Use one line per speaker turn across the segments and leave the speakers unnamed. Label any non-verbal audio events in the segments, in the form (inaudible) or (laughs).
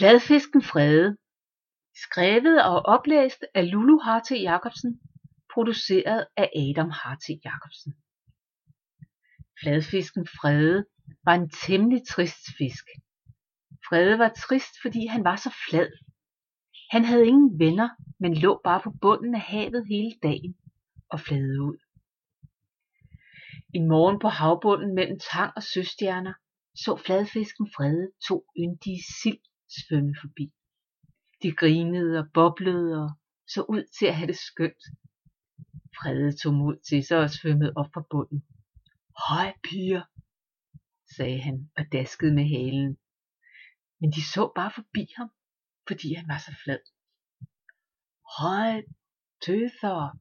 Fladfisken Frede Skrevet og oplæst af Lulu Harthe Jacobsen Produceret af Adam Harthe Jacobsen Fladfisken Frede var en temmelig trist fisk. Frede var trist, fordi han var så flad. Han havde ingen venner, men lå bare på bunden af havet hele dagen og flade ud. En morgen på havbunden mellem tang og søstjerner så fladfisken Frede to yndige sild svømme forbi. De grinede og boblede og så ud til at have det skønt. Frede tog mod til sig og svømmede op fra bunden. Hej piger, sagde han og daskede med halen. Men de så bare forbi ham, fordi han var så flad. Hej tøser,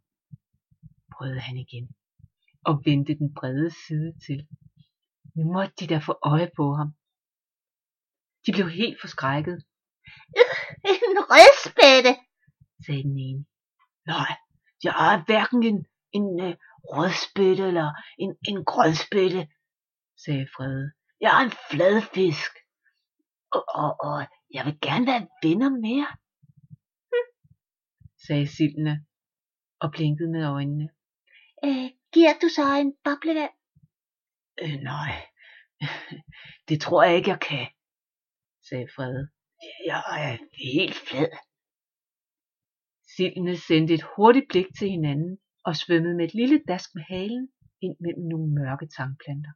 prøvede han igen og vendte den brede side til. Nu måtte de da få øje på ham. De blev helt forskrækket. (laughs)
En rødspætte,
sagde den ene. Nej, jeg er hverken en, en uh, rødspætte eller en, en grønspætte, sagde Frede. Jeg er en fladfisk, og, og, og jeg vil gerne være venner med jer, hm, sagde Sildene og blinkede med øjnene.
øh, giver du så en boblevand?
Øh, nej, (laughs) det tror jeg ikke, jeg kan, sagde Frede. Jeg er helt flad. Sildene sendte et hurtigt blik til hinanden og svømmede med et lille dask med halen ind mellem nogle mørke tangplanter.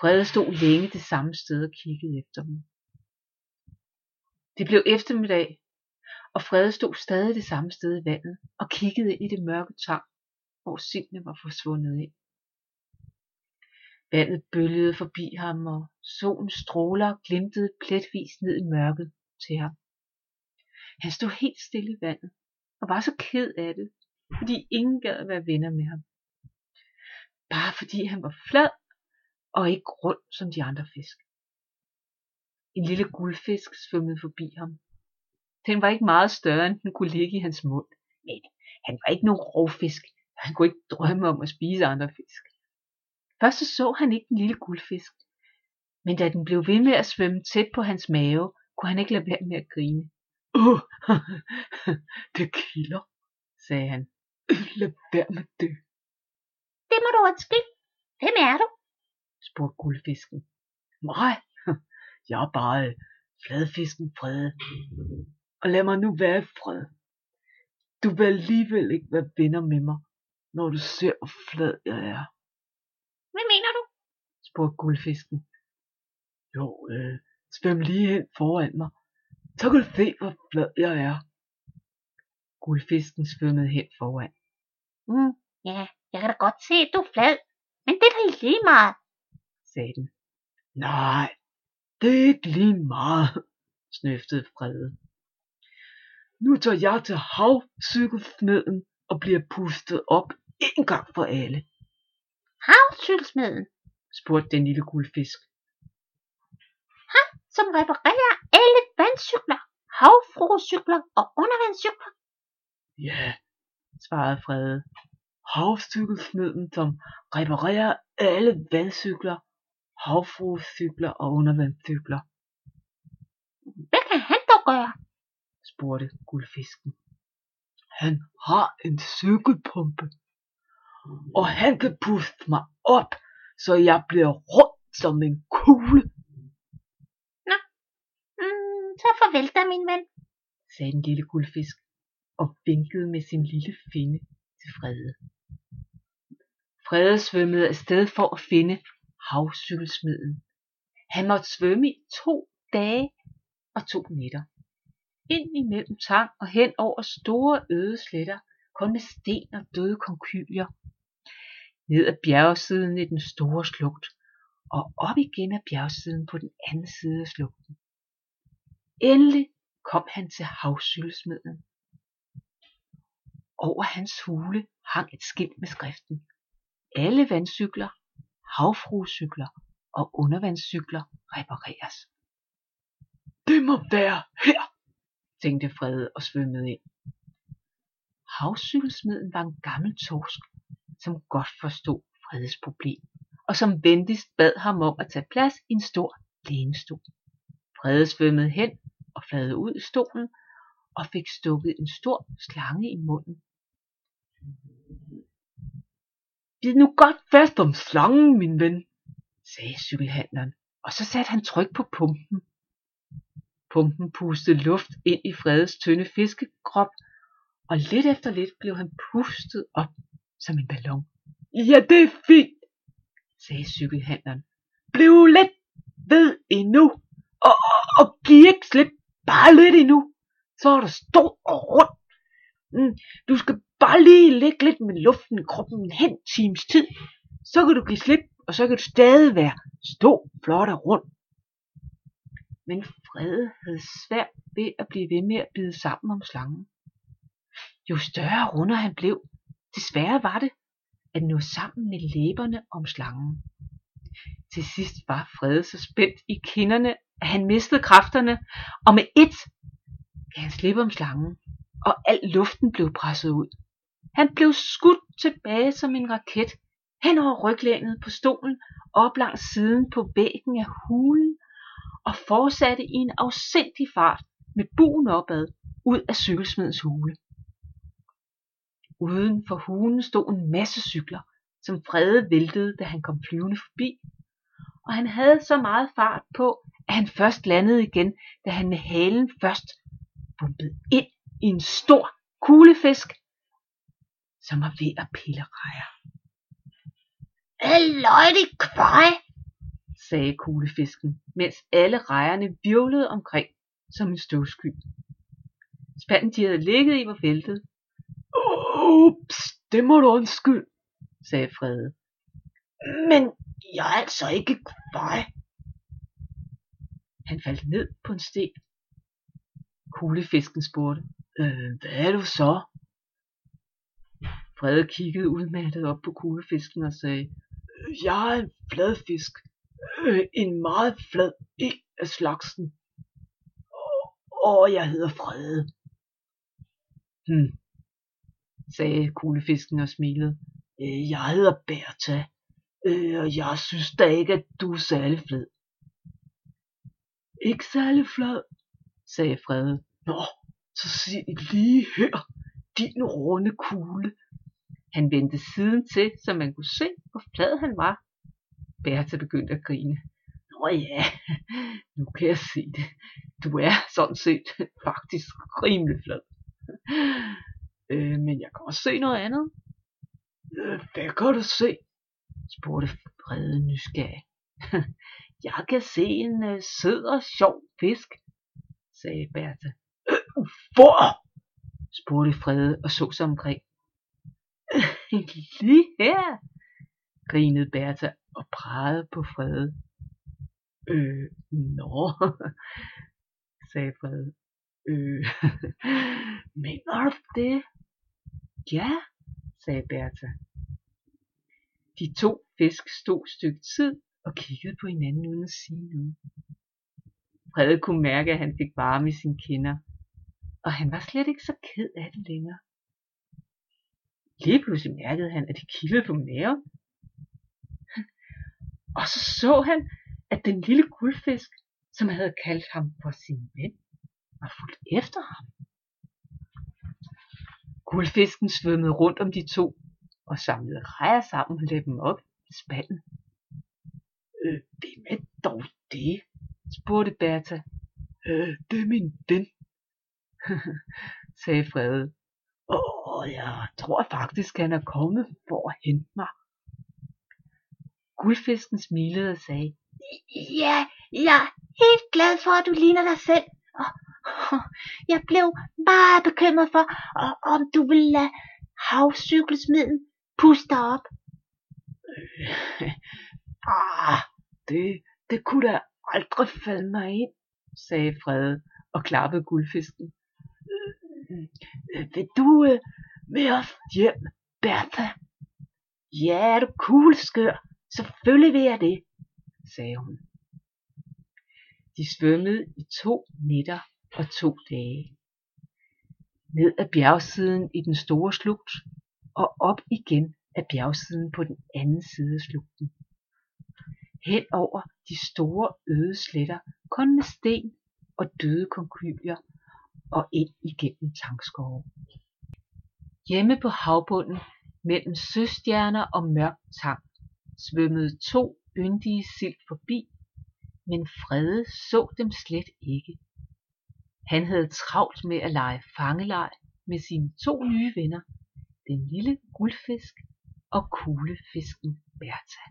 Frede stod længe det samme sted og kiggede efter dem. Det blev eftermiddag, og Frede stod stadig det samme sted i vandet og kiggede ind i det mørke tang, hvor sildene var forsvundet ind. Vandet bølgede forbi ham, og solens stråler glimtede pletvis ned i mørket til ham. Han stod helt stille i vandet og var så ked af det, fordi ingen gad at være venner med ham. Bare fordi han var flad og ikke rund som de andre fisk. En lille guldfisk svømmede forbi ham. Den var ikke meget større, end den kunne ligge i hans mund. Men han var ikke nogen rovfisk. Han kunne ikke drømme om at spise andre fisk. Først så, han ikke den lille guldfisk. Men da den blev ved med at svømme tæt på hans mave, kunne han ikke lade være med at grine. Åh, (laughs) det kilder, sagde han. Lad være med det.
Det må du undskylde. Hvem er du?
spurgte guldfisken. Nej, (laughs) jeg er bare øh, fladfisken Frede. Og lad mig nu være i fred. Du vil alligevel ikke være venner med mig, når du ser, hvor flad jeg er,
Hvad mener du?
spurgte guldfisken. Jo, øh, svøm lige hen foran mig. Så kan du se, hvor flad jeg er. Guldfisken svømmede hen foran.
Mm, ja, jeg kan da godt se, at du er flad. Men det er da lige meget.
sagde den. Nej, det er ikke lige meget, snøftede Frede. Nu tager jeg til havcykelsmeden og bliver pustet op en gang for alle,
Havcykelsmeden,
spurgte den lille guldfisk.
som reparerer alle vandcykler, havfruecykler og undervandscykler.
Ja, svarede Frede. Havcykelsmeden, som reparerer alle vandcykler, havfruecykler og undervandscykler,
Hvad kan han dog gøre?
spurgte guldfisken. Han har en cykelpumpe, og han kan puste mig op, så jeg bliver rund som en kugle,
Mm, så farvel da, min ven.
sagde den lille guldfisk og vinkede med sin lille finde til Frede. Frede svømmede afsted for at finde havcykelsmeden. Han måtte svømme i to dage og to nætter. Ind imellem tang og hen over store øde sletter, kun med sten og døde konkylier. Ned ad bjergsiden i den store slugt, og op igen ad bjergsiden på den anden side af slugten. Endelig kom han til havcykelsmeden. Over hans hule hang et skilt med skriften. Alle vandcykler, havfruecykler og undervandscykler repareres. Det må være her, tænkte Frede og svømmede ind. Havcykelsmeden var en gammel torsk, som godt forstod Fredes problem, og som venligst bad ham om at tage plads i en stor lænestol. Frede svømmede hen og flade ud i stolen og fik stukket en stor slange i munden. Bid nu godt fast om slangen, min ven, sagde cykelhandleren, og så satte han tryk på pumpen. Pumpen pustede luft ind i Fredes tynde fiskekrop, og lidt efter lidt blev han pustet op som en ballon. Ja, det er fint, sagde cykelhandleren. Bliv lidt ved endnu, og, og, og giv ikke slip bare lidt endnu, så er der stor og rundt. Mm, du skal bare lige lægge lidt med luften i kroppen en hen times tid, så kan du give slip, og så kan du stadig være stor, flot og rund. Men Frede havde svært ved at blive ved med at bide sammen om slangen. Jo større og runder han blev, desværre var det at nå sammen med læberne om slangen. Til sidst var Frede så spændt i kinderne, at han mistede kræfterne, og med et gav han slip om slangen, og al luften blev presset ud. Han blev skudt tilbage som en raket, hen over ryglænet på stolen, op langs siden på væggen af hulen, og fortsatte i en afsindig fart med buen opad ud af cykelsmedens hule. Uden for hulen stod en masse cykler, som Frede væltede, da han kom flyvende forbi, og han havde så meget fart på, at han først landede igen, da han med halen først bumpede ind i en stor kuglefisk, som var ved at pille rejer.
Halløj, det kvej,
sagde kuglefisken, mens alle rejerne virvlede omkring som en støvsky. Spanden de havde ligget i var væltet. Ups, det må du undskylde, sagde Frede. Men jeg er altså ikke kvej. Han faldt ned på en sten. Kuglefisken spurgte, øh, hvad er du så? Frede kiggede udmattet op på kuglefisken og sagde, jeg er en fladfisk. Øh, en meget flad en af slagsen. Og jeg hedder Frede. Hm, sagde kuglefisken og smilede. Øh, jeg hedder Bertha, øh, og jeg synes da ikke, at du er særlig flad. Ikke særlig flad, sagde Frede. Nå, så sig lige her, din runde kugle. Han vendte siden til, så man kunne se, hvor flad han var. Bertha begyndte at grine. Nå ja, nu kan jeg se det. Du er sådan set (laughs) faktisk rimelig flad. Øh, men jeg kan også se noget andet. Øh, hvad kan du se? spurgte Frede nysgerrig. (laughs) jeg kan se en øh, sød og sjov fisk, sagde Bertha. Øh, (clears throat) hvor? spurgte Frede og så sig omkring. (laughs) Lige her, grinede Bertha og pegede på Frede. Øh, nå, (laughs) sagde Frede. Øh, mener du det? Ja, sagde Bertha. De to fisk stod et stykke tid og kiggede på hinanden uden at sige noget. Frede kunne mærke, at han fik varme i sine kinder, og han var slet ikke så ked af det længere. Lige pludselig mærkede han, at det kildede på maven. (laughs) Og så så han, at den lille guldfisk, som havde kaldt ham for sin ven, var fuldt efter ham. Guldfisken svømmede rundt om de to og samlede rejer sammen og lagde dem op i spanden. Øh, hvem er dog det? spurgte Bertha. Øh, det er min ven, (laughs) sagde Frede. Åh, jeg tror faktisk, han er kommet for at hente mig. Guldfisken smilede og sagde,
Ja, jeg er helt glad for, at du ligner dig selv. Og, jeg blev meget bekymret for, om du ville lade havcykelsmiden puste dig op.
Øh, ah, det, det kunne da aldrig falde mig ind, sagde Frede og klappede guldfisken. Øh, øh, vil du øh, med os hjem, Bertha? Ja, er du kugleskør? Selvfølgelig vil jeg det, sagde hun. De svømmede i to nætter og to dage. Ned ad bjergsiden i den store slugt og op igen af bjergsiden på den anden side af slugten. hen over de store øde sletter, kun med sten og døde konkylier og ind igennem tangskove. Hjemme på havbunden mellem søstjerner og mørk tang svømmede to yndige sild forbi, men Frede så dem slet ikke. Han havde travlt med at lege fangeleg med sine to nye venner, den lille guldfisk og kuglefisken Bertha.